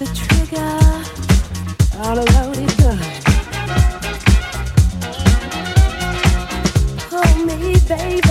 the trigger on a loaded gun. Hold me, baby.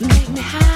You make me high.